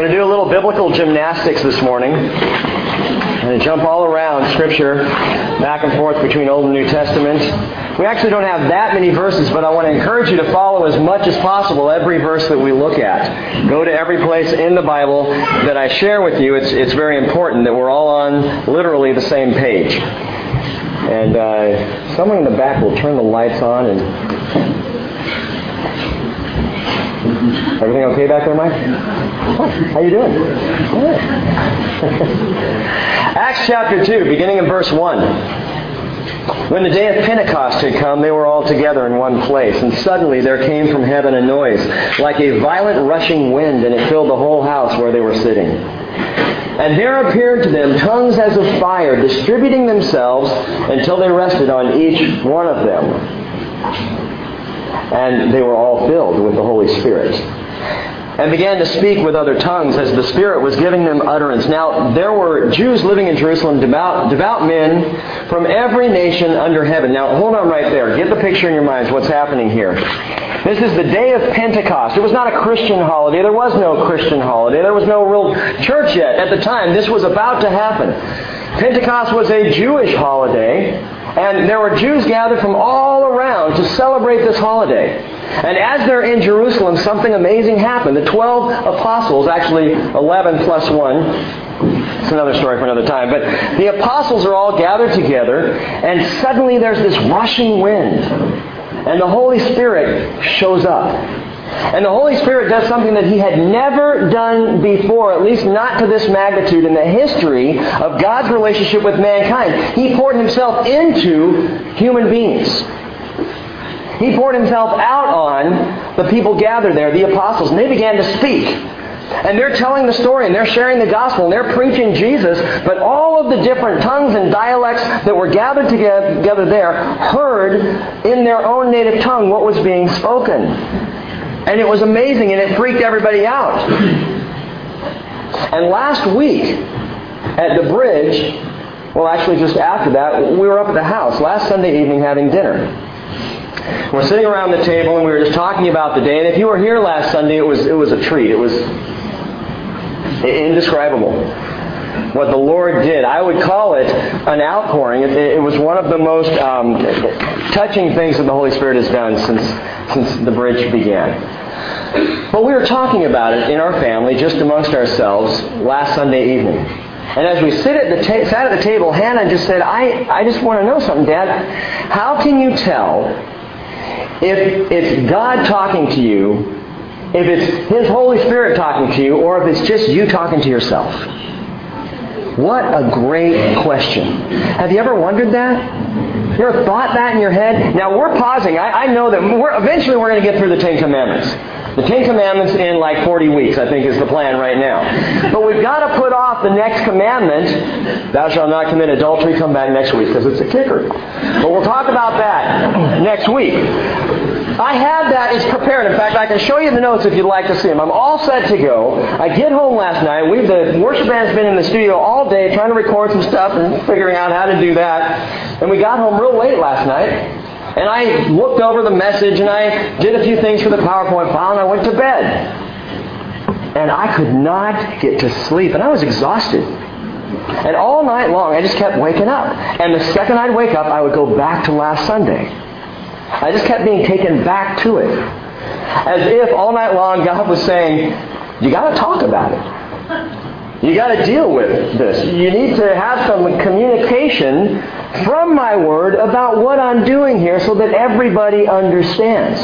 going to do a little biblical gymnastics this morning. I'm going to jump all around Scripture, back and forth between Old and New Testament. We actually don't have that many verses, but I want to encourage you to follow as much as possible every verse that we look at. Go to every place in the Bible that I share with you. It's, it's very important that we're all on literally the same page. And uh, someone in the back will turn the lights on and Everything okay back there, Mike? How you doing? Acts chapter 2, beginning in verse 1. When the day of Pentecost had come, they were all together in one place, and suddenly there came from heaven a noise, like a violent rushing wind, and it filled the whole house where they were sitting. And there appeared to them tongues as of fire, distributing themselves until they rested on each one of them and they were all filled with the Holy Spirit. And began to speak with other tongues as the Spirit was giving them utterance. Now, there were Jews living in Jerusalem, devout, devout men from every nation under heaven. Now, hold on right there. Get the picture in your minds what's happening here. This is the day of Pentecost. It was not a Christian holiday. There was no Christian holiday. There was no real church yet at the time. This was about to happen. Pentecost was a Jewish holiday. And there were Jews gathered from all around to celebrate this holiday. And as they're in Jerusalem, something amazing happened. The 12 apostles, actually 11 plus 1, it's another story for another time, but the apostles are all gathered together, and suddenly there's this rushing wind. And the Holy Spirit shows up. And the Holy Spirit does something that He had never done before, at least not to this magnitude in the history of God's relationship with mankind. He poured Himself into human beings. He poured Himself out on the people gathered there, the apostles, and they began to speak. And they're telling the story and they're sharing the gospel and they're preaching Jesus, but all of the different tongues and dialects that were gathered together there heard in their own native tongue what was being spoken. And it was amazing and it freaked everybody out. And last week at the bridge, well, actually just after that, we were up at the house last Sunday evening having dinner. We're sitting around the table and we were just talking about the day. And if you were here last Sunday, it was, it was a treat. It was indescribable what the Lord did. I would call it an outpouring. It, it was one of the most um, touching things that the Holy Spirit has done since, since the bridge began. But we were talking about it in our family, just amongst ourselves, last Sunday evening. And as we sit at the ta- sat at the table, Hannah just said, I, I just want to know something, Dad. How can you tell if it's God talking to you, if it's His Holy Spirit talking to you, or if it's just you talking to yourself? What a great question. Have you ever wondered that? You ever thought that in your head? Now we're pausing. I, I know that we're, eventually we're going to get through the Ten Commandments. The Ten Commandments in like 40 weeks, I think, is the plan right now. But we've got to put off the next commandment, thou shalt not commit adultery, come back next week, because it's a kicker. But we'll talk about that next week. I have that. It's prepared. In fact, I can show you the notes if you'd like to see them. I'm all set to go. I get home last night. We the worship band's been in the studio all day trying to record some stuff and figuring out how to do that. And we got home real late last night. And I looked over the message and I did a few things for the PowerPoint file and I went to bed. And I could not get to sleep. And I was exhausted. And all night long, I just kept waking up. And the second I'd wake up, I would go back to last Sunday. I just kept being taken back to it. As if all night long God was saying, you got to talk about it. You got to deal with this. You need to have some communication from my word about what I'm doing here so that everybody understands.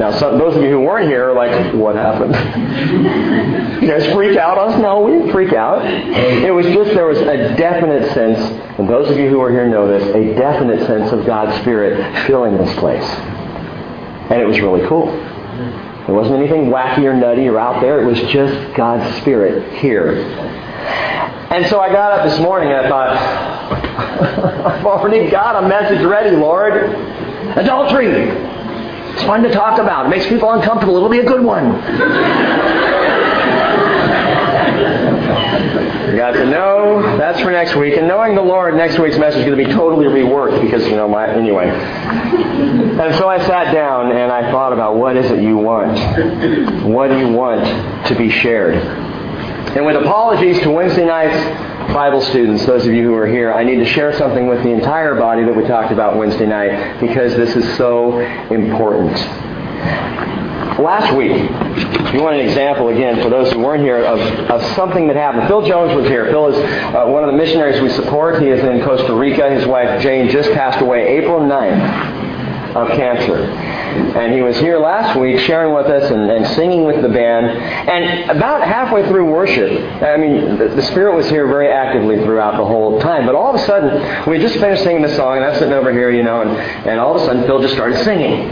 Now, some, those of you who weren't here are like, what happened? you guys freak out us? No, we didn't freak out. It was just there was a definite sense, and those of you who are here know this, a definite sense of God's Spirit filling this place. And it was really cool. There wasn't anything wacky or nutty or out there. It was just God's Spirit here. And so I got up this morning and I thought, I've already got a message ready, Lord. Adultery. It's fun to talk about. It makes people uncomfortable. It'll be a good one. Got to know. that's for next week. And knowing the Lord, next week's message is going to be totally reworked because, you know, my, anyway. And so I sat down and I thought about what is it you want? What do you want to be shared? And with apologies to Wednesday night's Bible students, those of you who are here, I need to share something with the entire body that we talked about Wednesday night because this is so important. Last week, you want an example again for those who weren't here of, of something that happened. Phil Jones was here. Phil is uh, one of the missionaries we support. He is in Costa Rica. His wife Jane just passed away April 9th of cancer. And he was here last week sharing with us and, and singing with the band. And about halfway through worship, I mean, the, the Spirit was here very actively throughout the whole time. But all of a sudden, we just finished singing the song, and I'm sitting over here, you know, and, and all of a sudden Phil just started singing.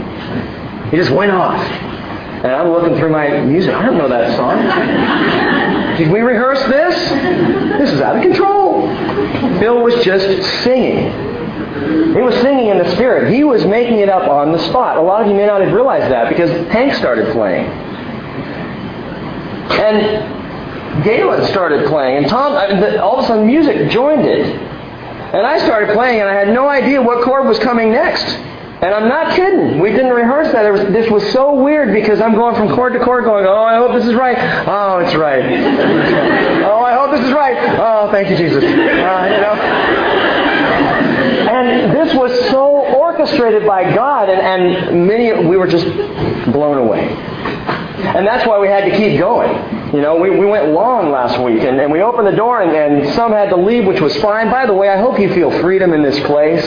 He just went off. And I'm looking through my music. I don't know that song. Did we rehearse this? This is out of control. Bill was just singing. He was singing in the Spirit. He was making it up on the spot. A lot of you may not have realized that because Hank started playing. And Galen started playing. And Tom, all of a sudden, music joined it. And I started playing, and I had no idea what chord was coming next. And I'm not kidding. We didn't rehearse that. Was, this was so weird because I'm going from chord to chord going, oh, I hope this is right. Oh, it's right. oh, I hope this is right. Oh, thank you, Jesus. Uh, you know? This was so orchestrated by God, and, and many, we were just blown away. And that's why we had to keep going. You know, we, we went long last week, and, and we opened the door, and, and some had to leave, which was fine. By the way, I hope you feel freedom in this place.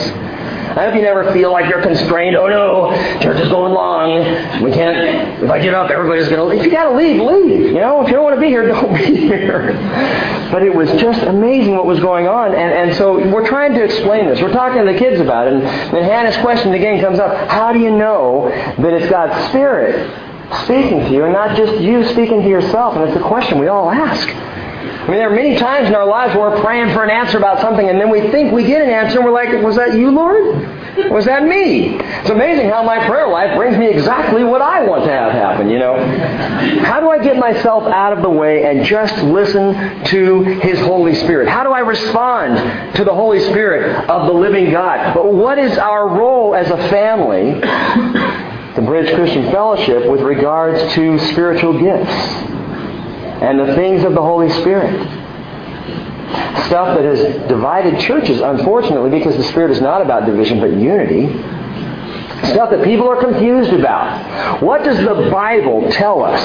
I hope you never feel like you're constrained. Oh no, church is going long. We can't. If I get up, everybody's going to leave. If you got to leave, leave. You know, if you don't want to be here, don't be here. But it was just amazing what was going on, and and so we're trying to explain this. We're talking to the kids about it, and, and Hannah's question again comes up: How do you know that it's God's Spirit speaking to you, and not just you speaking to yourself? And it's a question we all ask. I mean, there are many times in our lives where we're praying for an answer about something, and then we think we get an answer, and we're like, Was that you, Lord? Was that me? It's amazing how my prayer life brings me exactly what I want to have happen, you know? How do I get myself out of the way and just listen to His Holy Spirit? How do I respond to the Holy Spirit of the living God? But what is our role as a family, the Bridge Christian Fellowship, with regards to spiritual gifts? And the things of the Holy Spirit. Stuff that has divided churches, unfortunately, because the Spirit is not about division but unity. Stuff that people are confused about. What does the Bible tell us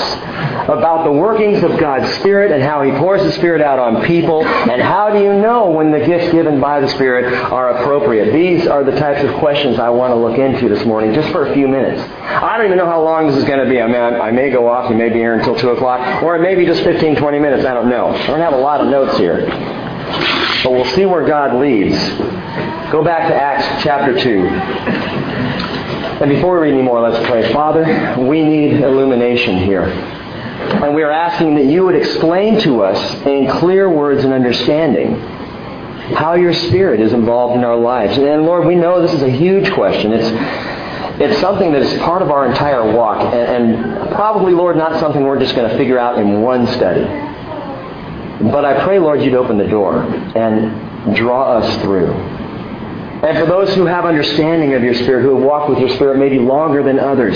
about the workings of God's Spirit and how He pours the Spirit out on people? And how do you know when the gifts given by the Spirit are appropriate? These are the types of questions I want to look into this morning just for a few minutes. I don't even know how long this is going to be. I mean, I may go off and may be here until 2 o'clock, or it may be just 15, 20 minutes. I don't know. I don't have a lot of notes here. But we'll see where God leads. Go back to Acts chapter 2. And before we read any more, let's pray. Father, we need illumination here. And we are asking that you would explain to us in clear words and understanding how your Spirit is involved in our lives. And Lord, we know this is a huge question. It's it's something that is part of our entire walk, and, and probably, Lord, not something we're just going to figure out in one study. But I pray, Lord, you'd open the door and draw us through. And for those who have understanding of your Spirit, who have walked with your Spirit maybe longer than others,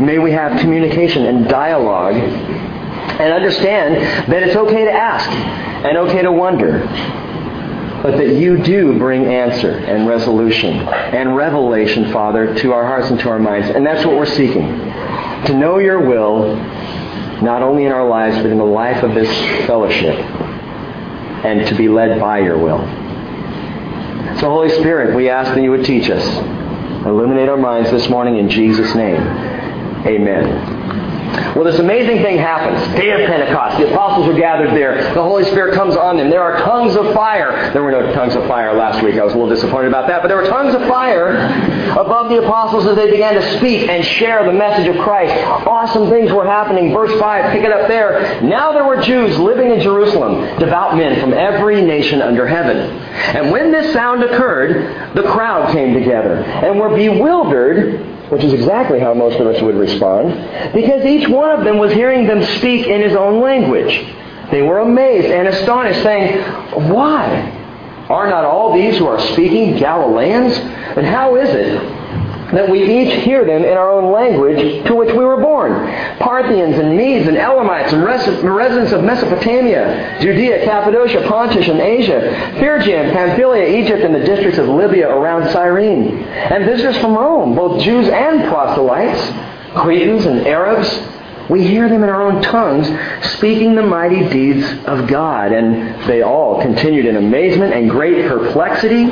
may we have communication and dialogue and understand that it's okay to ask and okay to wonder, but that you do bring answer and resolution and revelation, Father, to our hearts and to our minds. And that's what we're seeking. To know your will, not only in our lives, but in the life of this fellowship, and to be led by your will. So, Holy Spirit, we ask that you would teach us. Illuminate our minds this morning in Jesus' name. Amen. Well, this amazing thing happens. Day of Pentecost. The apostles are gathered there. The Holy Spirit comes on them. There are tongues of fire. There were no tongues of fire last week. I was a little disappointed about that. But there were tongues of fire above the apostles as they began to speak and share the message of Christ. Awesome things were happening. Verse 5, pick it up there. Now there were Jews living in Jerusalem, devout men from every nation under heaven. And when this sound occurred, the crowd came together and were bewildered which is exactly how most of us would respond, because each one of them was hearing them speak in his own language. They were amazed and astonished, saying, Why? Are not all these who are speaking Galileans? And how is it that we each hear them in our own language to which we were born. Parthians and Medes and Elamites and residents of Mesopotamia, Judea, Cappadocia, Pontus and Asia, Phrygia and Pamphylia, Egypt and the districts of Libya around Cyrene, and visitors from Rome, both Jews and proselytes, Cretans and Arabs, we hear them in our own tongues speaking the mighty deeds of God. And they all continued in amazement and great perplexity,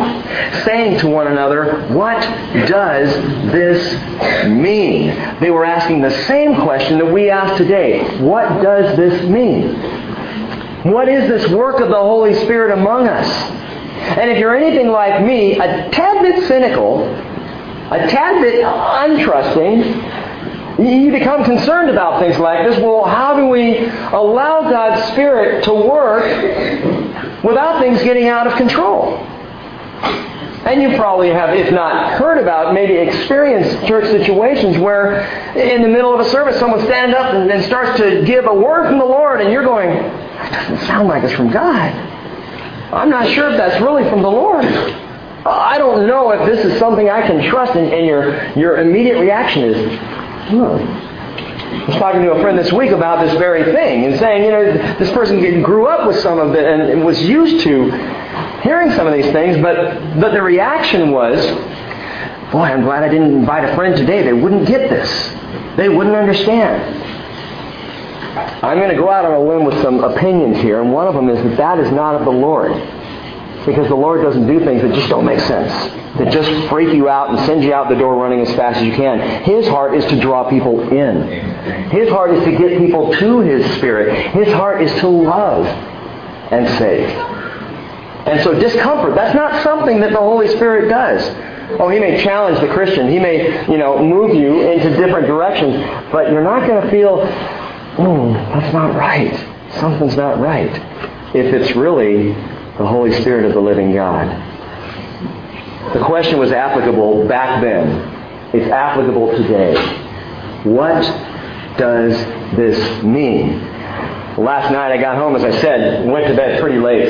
saying to one another, What does this mean? They were asking the same question that we ask today. What does this mean? What is this work of the Holy Spirit among us? And if you're anything like me, a tad bit cynical, a tad bit untrusting, you become concerned about things like this. Well, how do we allow God's Spirit to work without things getting out of control? And you probably have, if not heard about, maybe experienced church situations where in the middle of a service someone stands up and, and starts to give a word from the Lord and you're going, that doesn't sound like it's from God. I'm not sure if that's really from the Lord. I don't know if this is something I can trust. And, and your, your immediate reaction is, I was talking to a friend this week about this very thing and saying, you know, this person grew up with some of it and was used to hearing some of these things, but, but the reaction was, boy, I'm glad I didn't invite a friend today. They wouldn't get this. They wouldn't understand. I'm going to go out on a limb with some opinions here, and one of them is that that is not of the Lord. Because the Lord doesn't do things that just don't make sense, that just freak you out and send you out the door running as fast as you can. His heart is to draw people in. His heart is to get people to His Spirit. His heart is to love and save. And so discomfort, that's not something that the Holy Spirit does. Oh, he may challenge the Christian. He may, you know, move you into different directions, but you're not going to feel, oh, that's not right. Something's not right. If it's really the Holy Spirit of the living God. The question was applicable back then. It's applicable today. What does this mean? Last night I got home, as I said, went to bed pretty late.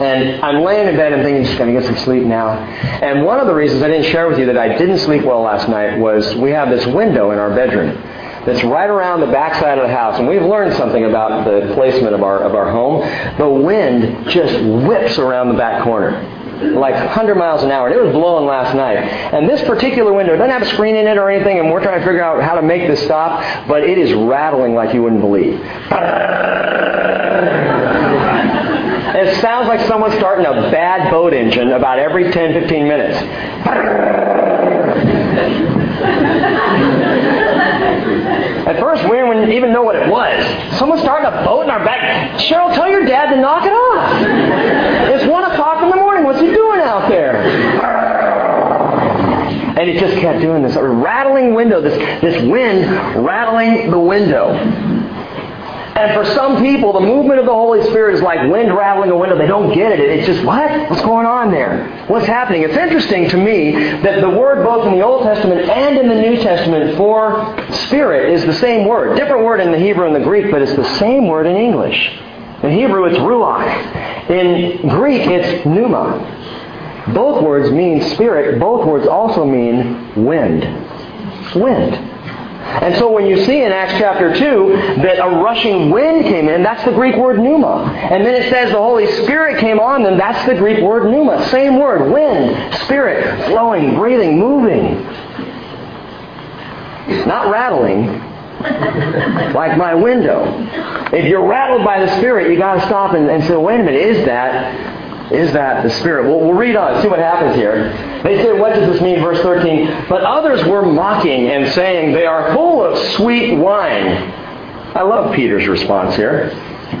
And I'm laying in bed and thinking, just going to get some sleep now. And one of the reasons I didn't share with you that I didn't sleep well last night was we have this window in our bedroom that's right around the backside of the house. And we've learned something about the placement of our, of our home. The wind just whips around the back corner like 100 miles an hour. And it was blowing last night. And this particular window doesn't have a screen in it or anything, and we're trying to figure out how to make this stop, but it is rattling like you wouldn't believe. It sounds like someone's starting a bad boat engine about every 10, 15 minutes. At first, we didn't even know what it was. Someone started a boat in our back. Cheryl, tell your dad to knock it off. It's 1 o'clock in the morning. What's he doing out there? And it just kept doing this, a rattling window, this, this wind rattling the window. And for some people, the movement of the Holy Spirit is like wind rattling a window. They don't get it. It's just, what? What's going on there? What's happening? It's interesting to me that the word both in the Old Testament and in the New Testament for spirit is the same word. Different word in the Hebrew and the Greek, but it's the same word in English. In Hebrew, it's ruach. In Greek, it's pneuma. Both words mean spirit. Both words also mean wind. Wind. And so when you see in Acts chapter 2 that a rushing wind came in, that's the Greek word pneuma. And then it says the Holy Spirit came on them, that's the Greek word pneuma. Same word, wind, spirit, flowing, breathing, moving. Not rattling, like my window. If you're rattled by the Spirit, you got to stop and, and say, wait a minute, is that is that the Spirit? Well, we'll read on, see what happens here. They say, what does this mean? Verse 13. But others were mocking and saying, they are full of sweet wine. I love Peter's response here.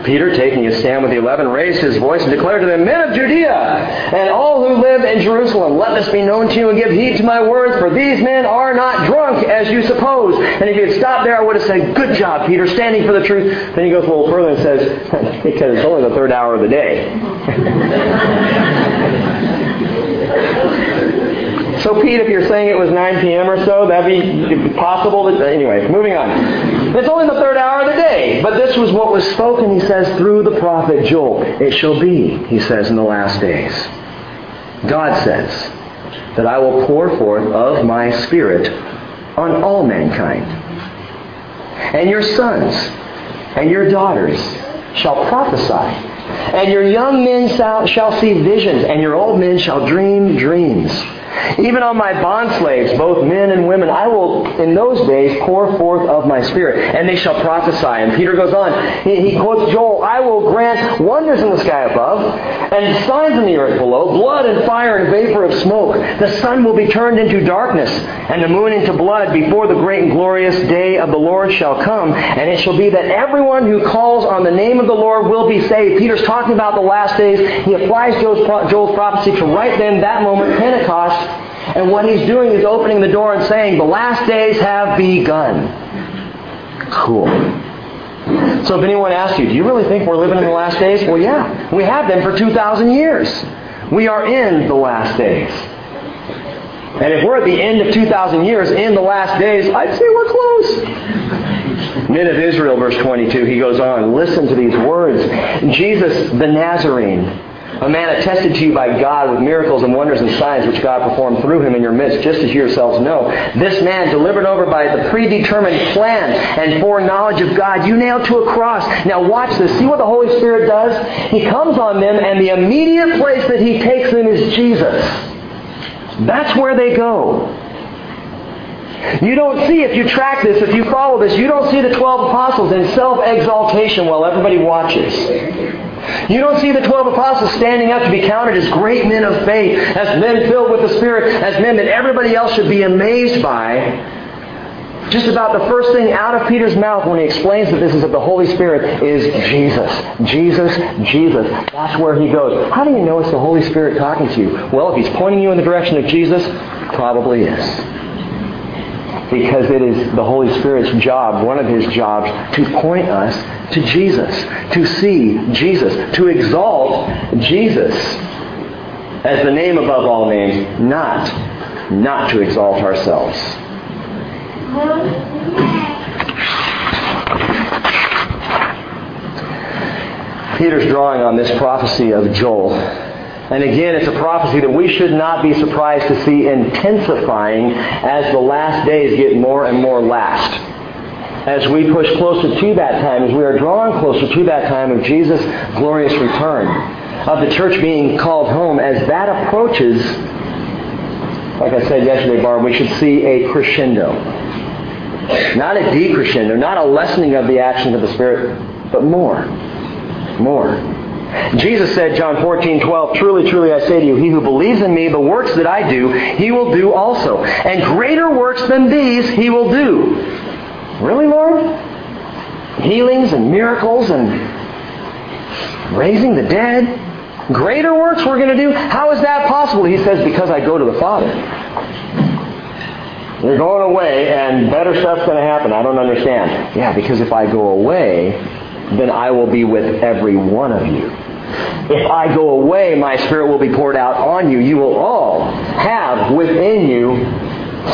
Peter, taking his stand with the eleven, raised his voice and declared to them, Men of Judea, and all who live in Jerusalem, let this be known to you and give heed to my words, for these men are not drunk as you suppose. And if you had stopped there, I would have said, Good job, Peter, standing for the truth. Then he goes a little further and says, Because it's only the third hour of the day. So, Pete, if you're saying it was 9 p.m. or so, that'd be possible. That, anyway, moving on. It's only the third hour of the day. But this was what was spoken, he says, through the prophet Joel. It shall be, he says, in the last days. God says that I will pour forth of my Spirit on all mankind. And your sons and your daughters shall prophesy. And your young men shall, see visions, and your old men shall dream dreams. Even on my bondslaves, both men and women, I will in those days pour forth of my spirit, and they shall prophesy. And Peter goes on. He, he quotes Joel, I will grant wonders in the sky above, and signs in the earth below, blood and fire and vapor of smoke. The sun will be turned into darkness, and the moon into blood before the great and glorious day of the Lord shall come. And it shall be that everyone who calls on the name of the Lord will be saved. Peter's talking about the last days. He applies Joel's, Joel's prophecy to right then, that moment, Pentecost. And what he's doing is opening the door and saying, the last days have begun. Cool. So if anyone asks you, do you really think we're living in the last days? Well, yeah. We have been for 2,000 years. We are in the last days. And if we're at the end of 2,000 years in the last days, I'd say we're close. Men of Israel, verse 22, he goes on, listen to these words. Jesus the Nazarene, a man attested to you by God with miracles and wonders and signs which God performed through him in your midst, just as you yourselves know. This man, delivered over by the predetermined plan and foreknowledge of God, you nailed to a cross. Now watch this. See what the Holy Spirit does? He comes on them, and the immediate place that he takes them is Jesus. That's where they go. You don't see, if you track this, if you follow this, you don't see the 12 apostles in self-exaltation while everybody watches. You don't see the 12 apostles standing up to be counted as great men of faith, as men filled with the Spirit, as men that everybody else should be amazed by. Just about the first thing out of Peter's mouth when he explains that this is of the Holy Spirit is Jesus. Jesus, Jesus. That's where he goes. How do you know it's the Holy Spirit talking to you? Well, if he's pointing you in the direction of Jesus, probably is because it is the Holy Spirit's job, one of his jobs, to point us to Jesus, to see Jesus, to exalt Jesus as the name above all names, not, not to exalt ourselves. Peter's drawing on this prophecy of Joel and again, it's a prophecy that we should not be surprised to see intensifying as the last days get more and more last. As we push closer to that time, as we are drawing closer to that time of Jesus' glorious return, of the church being called home, as that approaches, like I said yesterday, Barb, we should see a crescendo. Not a decrescendo, not a lessening of the action of the Spirit, but more. More. Jesus said, John 14, 12, Truly, truly, I say to you, he who believes in me, the works that I do, he will do also. And greater works than these he will do. Really, Lord? Healings and miracles and raising the dead? Greater works we're going to do? How is that possible? He says, Because I go to the Father. You're going away and better stuff's going to happen. I don't understand. Yeah, because if I go away, then I will be with every one of you. If I go away, my Spirit will be poured out on you. You will all have within you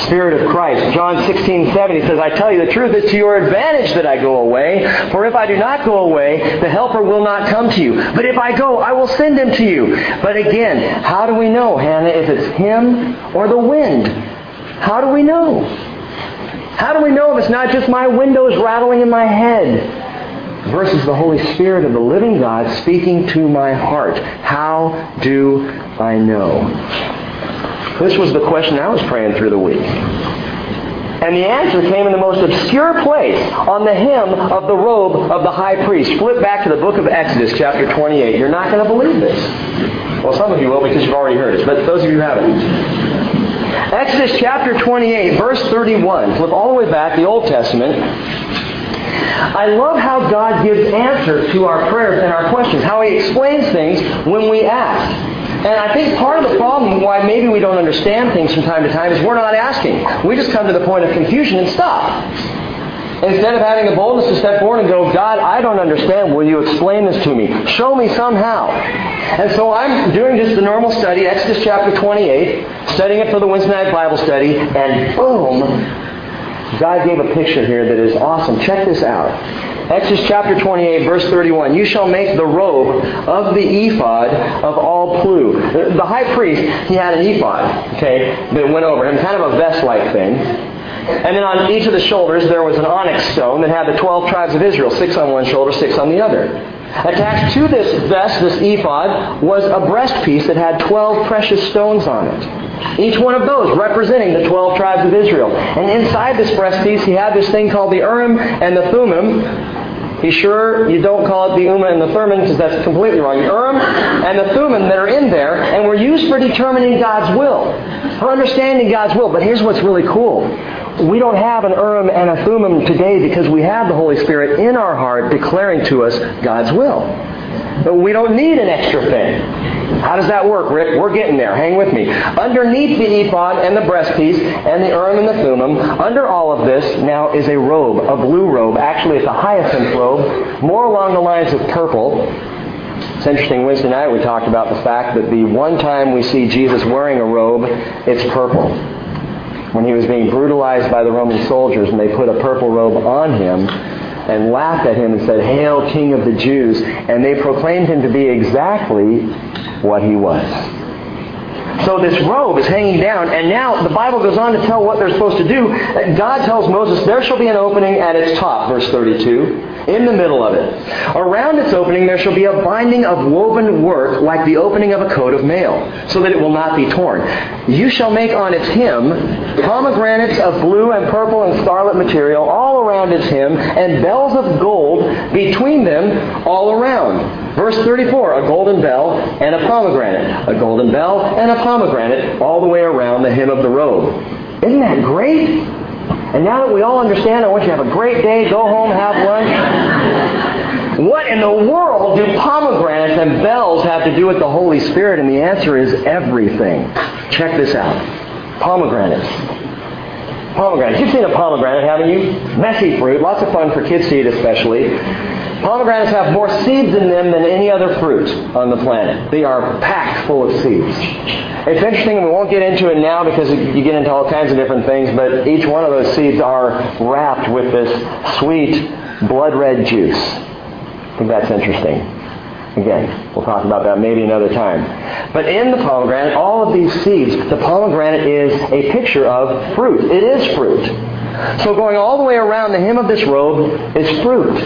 Spirit of Christ. John 16, 7, he says, I tell you the truth, it's to your advantage that I go away. For if I do not go away, the Helper will not come to you. But if I go, I will send him to you. But again, how do we know, Hannah, if it's him or the wind? How do we know? How do we know if it's not just my windows rattling in my head? Versus the Holy Spirit of the living God speaking to my heart. How do I know? This was the question I was praying through the week. And the answer came in the most obscure place on the hem of the robe of the high priest. Flip back to the book of Exodus, chapter 28. You're not going to believe this. Well, some of you will because you've already heard it, but those of you who haven't. Exodus chapter 28, verse 31. Flip all the way back, the Old Testament. I love how God gives answers to our prayers and our questions, how He explains things when we ask. And I think part of the problem why maybe we don't understand things from time to time is we're not asking. We just come to the point of confusion and stop. Instead of having the boldness to step forward and go, God, I don't understand. Will you explain this to me? Show me somehow. And so I'm doing just the normal study, Exodus chapter 28, studying it for the Wednesday night Bible study, and boom, God gave a picture here that is awesome. Check this out. Exodus chapter 28, verse 31. You shall make the robe of the ephod of all blue. The high priest, he had an ephod, okay, that went over him, kind of a vest-like thing. And then on each of the shoulders there was an onyx stone that had the 12 tribes of Israel, six on one shoulder, six on the other. Attached to this vest, this ephod, was a breastpiece that had 12 precious stones on it. Each one of those representing the 12 tribes of Israel. And inside this breastpiece, he had this thing called the Urim and the Thummim. Be sure you don't call it the Urim and the Thummim because that's completely wrong. The Urim and the Thummim that are in there and were used for determining God's will, for understanding God's will. But here's what's really cool. We don't have an Urim and a Thummim today because we have the Holy Spirit in our heart declaring to us God's will. But we don't need an extra thing. How does that work, Rick? We're getting there. Hang with me. Underneath the ephod and the breastpiece and the Urim and the Thummim, under all of this now is a robe, a blue robe. Actually, it's a hyacinth robe, more along the lines of purple. It's interesting, Wednesday night we talked about the fact that the one time we see Jesus wearing a robe, it's purple when he was being brutalized by the Roman soldiers and they put a purple robe on him and laughed at him and said, Hail, King of the Jews. And they proclaimed him to be exactly what he was. So this robe is hanging down, and now the Bible goes on to tell what they're supposed to do. God tells Moses, There shall be an opening at its top, verse 32 in the middle of it. Around its opening there shall be a binding of woven work like the opening of a coat of mail, so that it will not be torn. You shall make on its hem pomegranates of blue and purple and scarlet material all around its hem, and bells of gold between them all around. Verse 34, a golden bell and a pomegranate. A golden bell and a pomegranate all the way around the hem of the robe. Isn't that great? And now that we all understand, I want you to have a great day, go home, have lunch. What in the world do pomegranates and bells have to do with the Holy Spirit? And the answer is everything. Check this out. Pomegranates. Pomegranates. You've seen a pomegranate, haven't you? Messy fruit. Lots of fun for kids to eat especially. Pomegranates have more seeds in them than any other fruit on the planet. They are packed full of seeds. It's interesting, we won't get into it now because you get into all kinds of different things, but each one of those seeds are wrapped with this sweet, blood red juice. Think that's interesting. Again, we'll talk about that maybe another time. But in the pomegranate, all of these seeds, the pomegranate is a picture of fruit. It is fruit. So going all the way around the hem of this robe is fruit.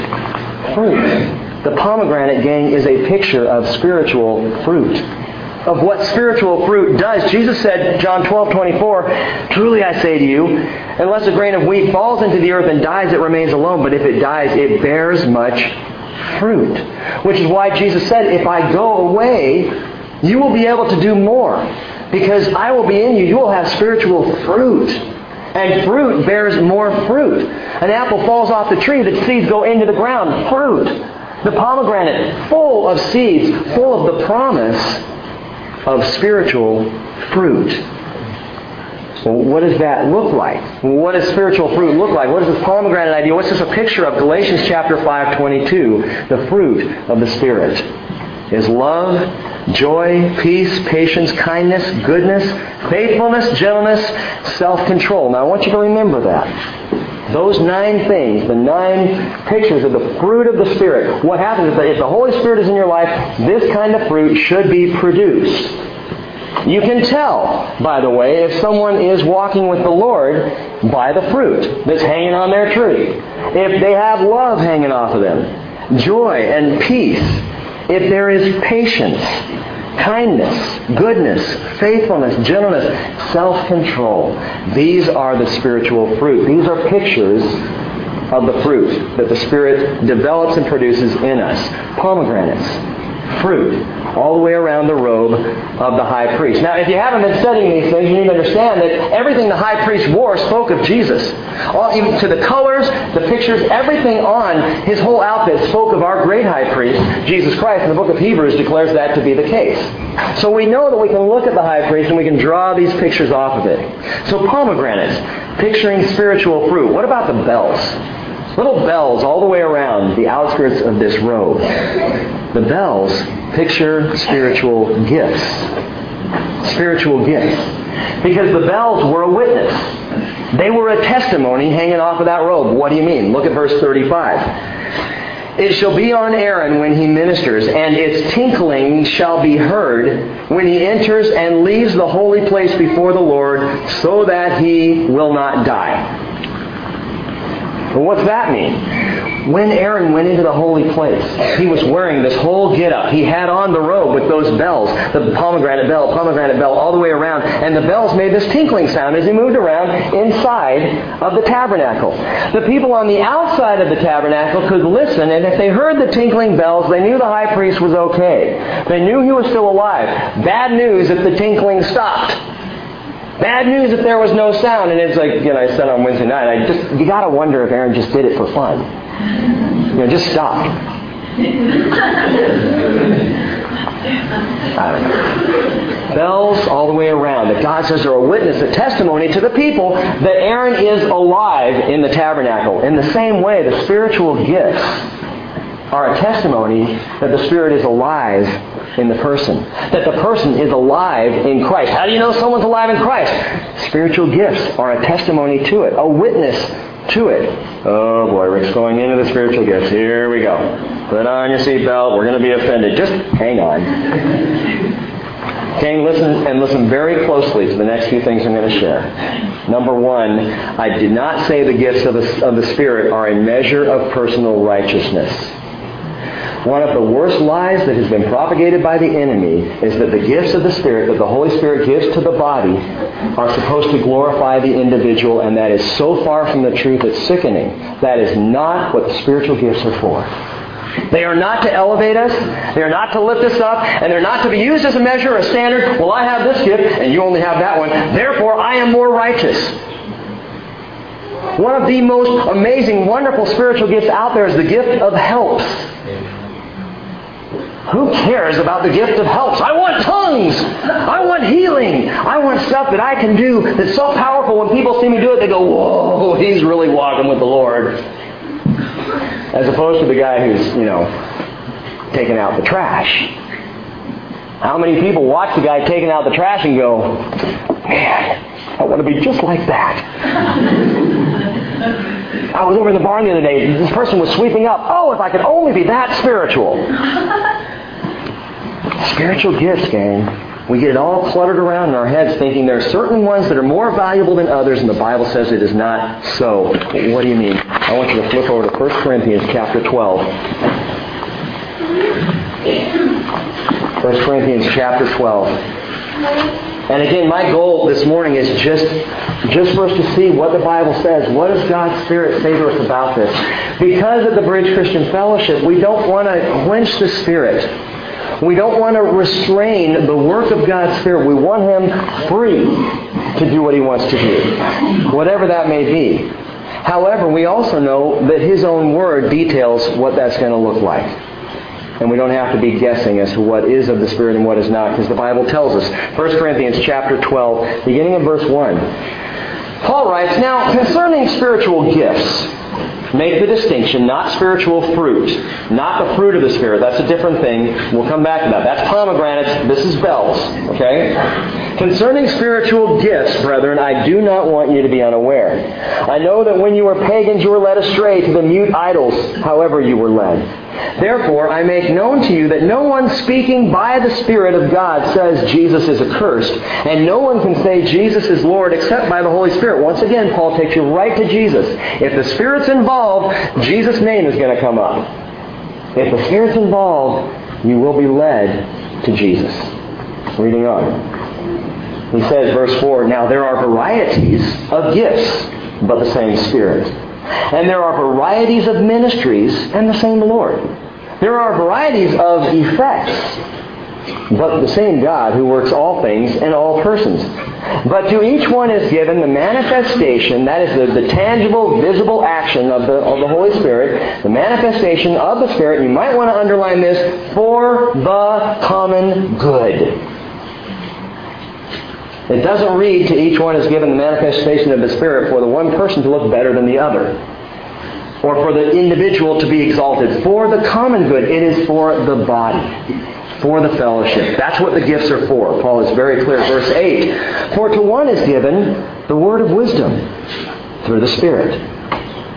Fruit. The pomegranate, gang, is a picture of spiritual fruit of what spiritual fruit does. Jesus said, John 12, 24, Truly I say to you, unless a grain of wheat falls into the earth and dies, it remains alone. But if it dies, it bears much fruit. Which is why Jesus said, If I go away, you will be able to do more. Because I will be in you. You will have spiritual fruit. And fruit bears more fruit. An apple falls off the tree, the seeds go into the ground. Fruit. The pomegranate, full of seeds, full of the promise of spiritual fruit. Well, what does that look like? What does spiritual fruit look like? What is this pomegranate idea? What's this a picture of? Galatians chapter 5, 22. The fruit of the Spirit is love, joy, peace, patience, kindness, goodness, faithfulness, gentleness, self-control. Now I want you to remember that. Those nine things, the nine pictures of the fruit of the Spirit. What happens is that if the Holy Spirit is in your life, this kind of fruit should be produced. You can tell, by the way, if someone is walking with the Lord by the fruit that's hanging on their tree. If they have love hanging off of them, joy and peace. If there is patience, kindness, goodness, faithfulness, gentleness, self-control. These are the spiritual fruit. These are pictures of the fruit that the Spirit develops and produces in us. Pomegranates, fruit, all the way around the robe of the high priest. Now, if you haven't been studying these things, you need to understand that everything the high priest wore spoke of Jesus. All, even to the colors, the pictures, everything on his whole outfit spoke of our great high priest, Jesus Christ. And the book of Hebrews declares that to be the case. So we know that we can look at the high priest and we can draw these pictures off of it. So pomegranates, picturing spiritual fruit. What about the bells? Little bells all the way around the outskirts of this robe. The bells picture spiritual gifts. Spiritual gifts. Because the bells were a witness. They were a testimony hanging off of that robe. What do you mean? Look at verse 35. It shall be on Aaron when he ministers, and its tinkling shall be heard when he enters and leaves the holy place before the Lord, so that he will not die. Well, what's that mean? When Aaron went into the holy place, he was wearing this whole get-up. He had on the robe with those bells, the pomegranate bell, pomegranate bell, all the way around, and the bells made this tinkling sound as he moved around inside of the tabernacle. The people on the outside of the tabernacle could listen, and if they heard the tinkling bells, they knew the high priest was okay. They knew he was still alive. Bad news if the tinkling stopped. Bad news if there was no sound. And it's like, you know, I said on Wednesday night, I just, you gotta wonder if Aaron just did it for fun. You know, just stop. I don't know. Bells all the way around. That God says are a witness, a testimony to the people that Aaron is alive in the tabernacle. In the same way, the spiritual gifts are a testimony that the Spirit is alive in the person. That the person is alive in Christ. How do you know someone's alive in Christ? Spiritual gifts are a testimony to it, a witness to it. Oh boy, Rick's going into the spiritual gifts. Here we go. Put on your seatbelt. We're going to be offended. Just hang on. Okay, listen and listen very closely to the next few things I'm going to share. Number one, I did not say the gifts of the, of the Spirit are a measure of personal righteousness. One of the worst lies that has been propagated by the enemy is that the gifts of the Spirit, that the Holy Spirit gives to the body, are supposed to glorify the individual, and that is so far from the truth it's sickening. That is not what the spiritual gifts are for. They are not to elevate us. They are not to lift us up. And they're not to be used as a measure, or a standard. Well, I have this gift and you only have that one. Therefore, I am more righteous. One of the most amazing, wonderful spiritual gifts out there is the gift of helps. Who cares about the gift of helps? I want tongues. I want healing. I want stuff that I can do that's so powerful when people see me do it, they go, whoa, he's really walking with the Lord. As opposed to the guy who's, you know, taking out the trash. How many people watch the guy taking out the trash and go, man, I want to be just like that. I was over in the barn the other day. This person was sweeping up. Oh, if I could only be that spiritual. Spiritual gifts, gang. We get it all cluttered around in our heads thinking there are certain ones that are more valuable than others, and the Bible says it is not so. What do you mean? I want you to flip over to 1 Corinthians chapter 12. 1 Corinthians chapter 12. And again, my goal this morning is just, just for us to see what the Bible says. What does God's Spirit say to us about this? Because of the Bridge Christian Fellowship, we don't want to quench the Spirit. We don't want to restrain the work of God's Spirit. We want Him free to do what He wants to do, whatever that may be. However, we also know that His own Word details what that's going to look like. And we don't have to be guessing as to what is of the Spirit and what is not, because the Bible tells us. 1 Corinthians chapter 12, beginning in verse 1. Paul writes, Now, concerning spiritual gifts, make the distinction, not spiritual fruit, not the fruit of the Spirit. That's a different thing. We'll come back to that. That's pomegranates. This is bells. Okay? Concerning spiritual gifts, brethren, I do not want you to be unaware. I know that when you were pagans, you were led astray to the mute idols, however you were led. Therefore, I make known to you that no one speaking by the Spirit of God says Jesus is accursed, and no one can say Jesus is Lord except by the Holy Spirit. Once again, Paul takes you right to Jesus. If the Spirit's involved, Jesus' name is going to come up. If the Spirit's involved, you will be led to Jesus. Reading on. He says, verse 4, Now there are varieties of gifts, but the same Spirit. And there are varieties of ministries and the same Lord. There are varieties of effects, but the same God who works all things and all persons. But to each one is given the manifestation, that is the, the tangible, visible action of the, of the Holy Spirit, the manifestation of the Spirit, you might want to underline this, for the common good. It doesn't read to each one is given the manifestation of the Spirit for the one person to look better than the other. Or for the individual to be exalted. For the common good. It is for the body. For the fellowship. That's what the gifts are for. Paul is very clear. Verse 8. For to one is given the word of wisdom through the Spirit.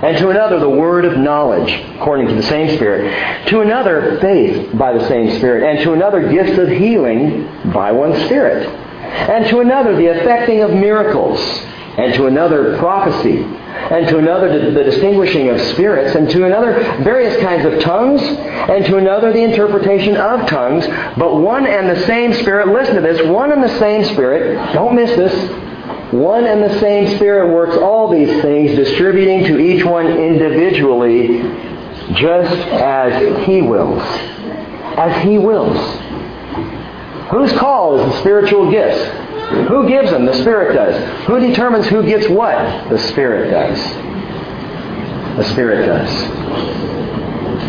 and to another the word of knowledge, according to the same Spirit, to another faith by the same Spirit, and to another gifts of healing by one Spirit, and to another the effecting of miracles, and to another prophecy, and to another the distinguishing of spirits, and to another various kinds of tongues, and to another the interpretation of tongues, but one and the same Spirit, listen to this, one and the same Spirit, don't miss this, one and the same Spirit works all these things, distributing to each one individually just as He wills. As He wills. Whose call is the spiritual gifts? Who gives them? The Spirit does. Who determines who gets what? The Spirit does. The Spirit does.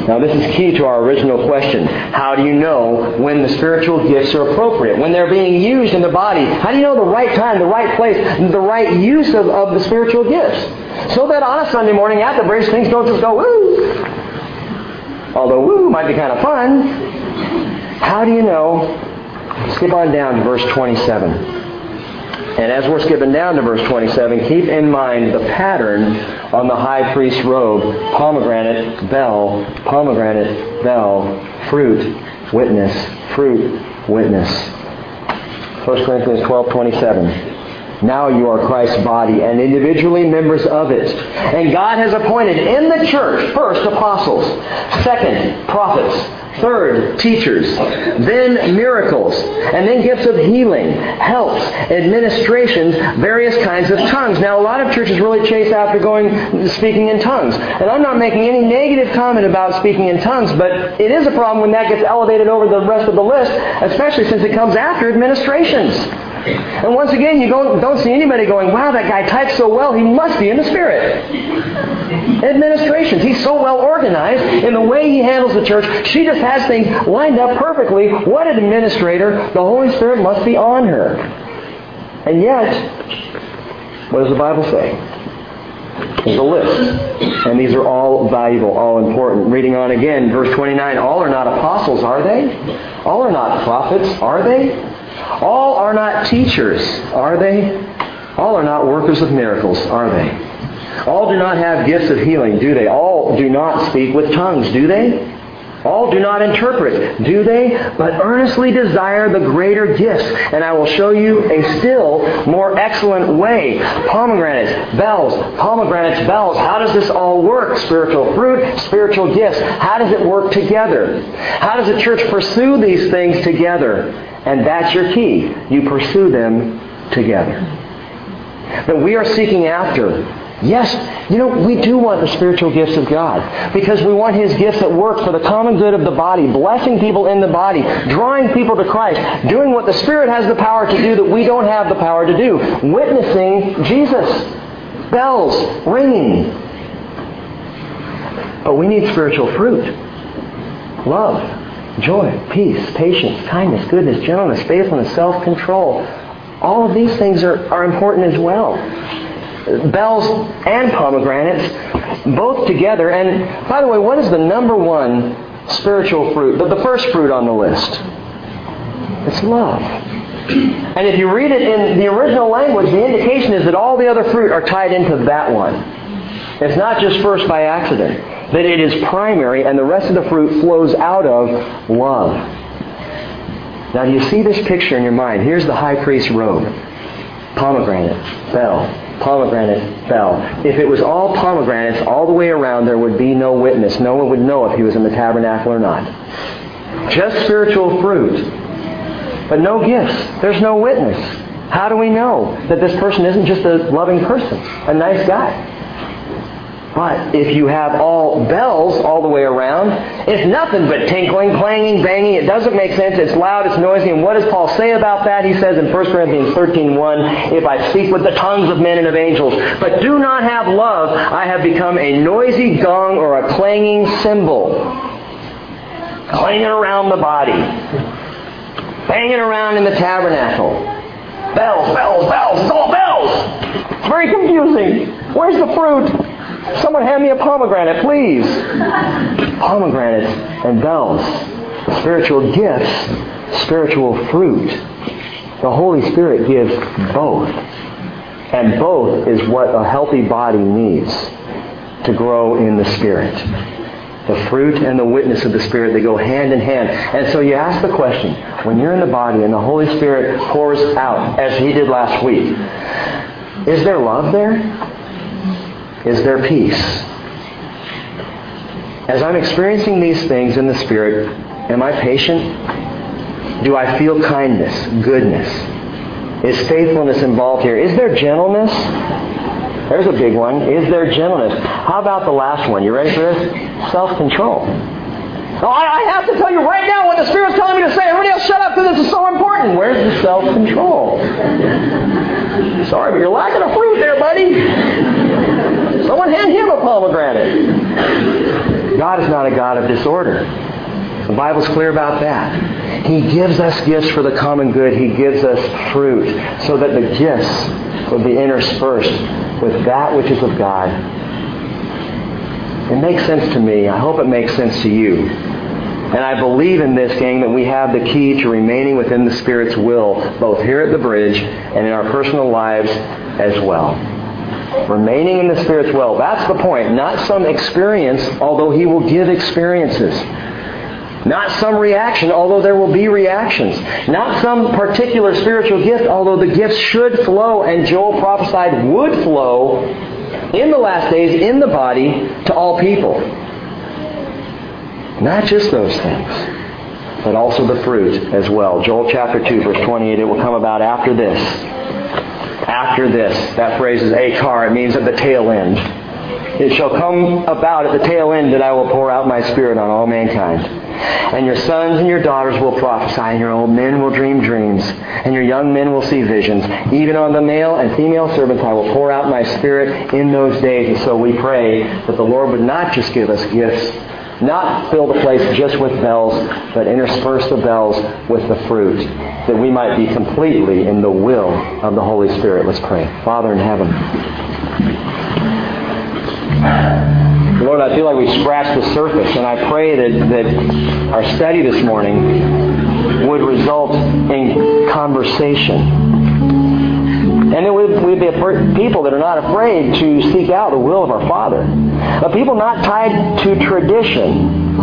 Now, this is key to our original question. How do you know when the spiritual gifts are appropriate? When they're being used in the body? How do you know the right time, the right place, the right use of, of the spiritual gifts? So that on a Sunday morning at the bridge, things don't just go woo. Although woo might be kind of fun. How do you know? Skip on down to verse 27. And as we're skipping down to verse 27, keep in mind the pattern on the high priest's robe pomegranate, bell, pomegranate, bell, fruit, witness, fruit, witness. 1 Corinthians 12 27. Now you are Christ's body and individually members of it. And God has appointed in the church first apostles, second prophets, third teachers, then miracles, and then gifts of healing, helps, administrations, various kinds of tongues. Now a lot of churches really chase after going speaking in tongues. And I'm not making any negative comment about speaking in tongues, but it is a problem when that gets elevated over the rest of the list, especially since it comes after administrations. And once again, you don't, don't see anybody going, wow, that guy types so well, he must be in the Spirit. Administrations. He's so well organized in the way he handles the church. She just has things lined up perfectly. What an administrator. The Holy Spirit must be on her. And yet, what does the Bible say? There's a list. And these are all valuable, all important. Reading on again, verse 29. All are not apostles, are they? All are not prophets, are they? All are not teachers, are they? All are not workers of miracles, are they? All do not have gifts of healing, do they? All do not speak with tongues, do they? All do not interpret, do they? But earnestly desire the greater gifts. And I will show you a still more excellent way. Pomegranates, bells, pomegranates, bells. How does this all work? Spiritual fruit, spiritual gifts. How does it work together? How does the church pursue these things together? And that's your key. You pursue them together. That we are seeking after. Yes, you know, we do want the spiritual gifts of God because we want His gifts at work for the common good of the body, blessing people in the body, drawing people to Christ, doing what the Spirit has the power to do that we don't have the power to do, witnessing Jesus, bells ringing. But we need spiritual fruit. Love, joy, peace, patience, kindness, goodness, gentleness, faithfulness, self-control. All of these things are, are important as well. Bells and pomegranates, both together. And by the way, what is the number one spiritual fruit? The, the first fruit on the list? It's love. And if you read it in the original language, the indication is that all the other fruit are tied into that one. It's not just first by accident that it is primary and the rest of the fruit flows out of love. Now, do you see this picture in your mind? Here's the high priest's robe. Pomegranate, bell, pomegranate, fell. If it was all pomegranates all the way around, there would be no witness. No one would know if he was in the tabernacle or not. Just spiritual fruit, but no gifts. There's no witness. How do we know that this person isn't just a loving person, a nice guy? But if you have all bells all the way around, it's nothing but tinkling, clanging, banging. It doesn't make sense. It's loud, it's noisy. And what does Paul say about that? He says in 1 Corinthians 13.1, If I speak with the tongues of men and of angels, but do not have love, I have become a noisy gong or a clanging cymbal. Clanging around the body. Banging around in the tabernacle. Bells, bells, bells. It's all bells. It's very confusing. Where's the fruit? Someone hand me a pomegranate, please. Pomegranates and bells. Spiritual gifts, spiritual fruit. The Holy Spirit gives both. And both is what a healthy body needs to grow in the Spirit. The fruit and the witness of the Spirit, they go hand in hand. And so you ask the question, when you're in the body and the Holy Spirit pours out, as He did last week, is there love there? Is there peace? As I'm experiencing these things in the Spirit, am I patient? Do I feel kindness, goodness? Is faithfulness involved here? Is there gentleness? There's a big one. Is there gentleness? How about the last one? You ready for this? Self-control. Oh, I, I have to tell you right now what the Spirit's telling me to say. Everybody else shut up because this is so important. Where's the self-control? Sorry, but you're lacking a fruit there, buddy. Someone hand him a pomegranate. God is not a God of disorder. The Bible's clear about that. He gives us gifts for the common good. He gives us fruit so that the gifts will be interspersed with that which is of God. It makes sense to me. I hope it makes sense to you. And I believe in this, gang, that we have the key to remaining within the Spirit's will, both here at the bridge and in our personal lives as well. Remaining in the Spirit's will. That's the point. Not some experience, although He will give experiences. Not some reaction, although there will be reactions. Not some particular spiritual gift, although the gifts should flow, and Joel prophesied would flow in the last days in the body to all people. Not just those things, but also the fruit as well. Joel chapter 2, verse 28, it will come about after this. After this. That phrase is akar. It means at the tail end. It shall come about at the tail end that I will pour out my spirit on all mankind. And your sons and your daughters will prophesy, and your old men will dream dreams, and your young men will see visions. Even on the male and female servants I will pour out my spirit in those days. And so we pray that the Lord would not just give us gifts, not fill the place just with bells, but intersperse the bells with the fruit, that we might be completely in the will of the Holy Spirit. Let's pray. Father in heaven. Lord, I feel like we scratched the surface, and I pray that, that our study this morning would result in conversation. And it would, we'd be people that are not afraid to seek out the will of our Father. A people not tied to tradition.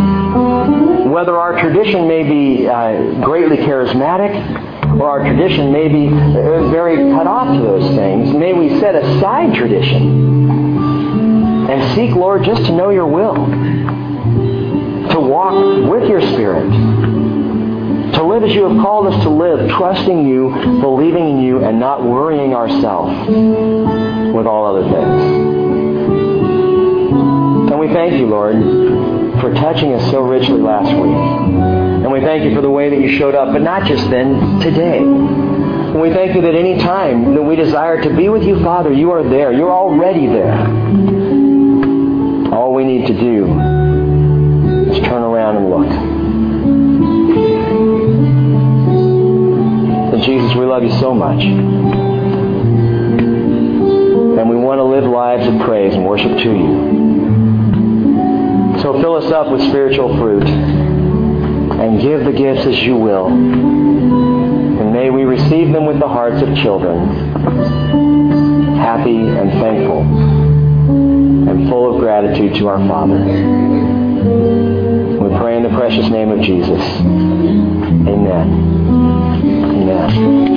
Whether our tradition may be uh, greatly charismatic or our tradition may be very cut off to those things, may we set aside tradition and seek, Lord, just to know your will, to walk with your Spirit, to live as you have called us to live, trusting you, believing in you, and not worrying ourselves with all other things. And we thank you, Lord, for touching us so richly last week. And we thank you for the way that you showed up, but not just then, today. And we thank you that any time that we desire to be with you, Father, you are there. You're already there. All we need to do is turn around and look. And Jesus, we love you so much. And we want to live lives of praise and worship to you. So fill us up with spiritual fruit and give the gifts as you will. And may we receive them with the hearts of children, happy and thankful and full of gratitude to our Father. We pray in the precious name of Jesus. Amen. Amen.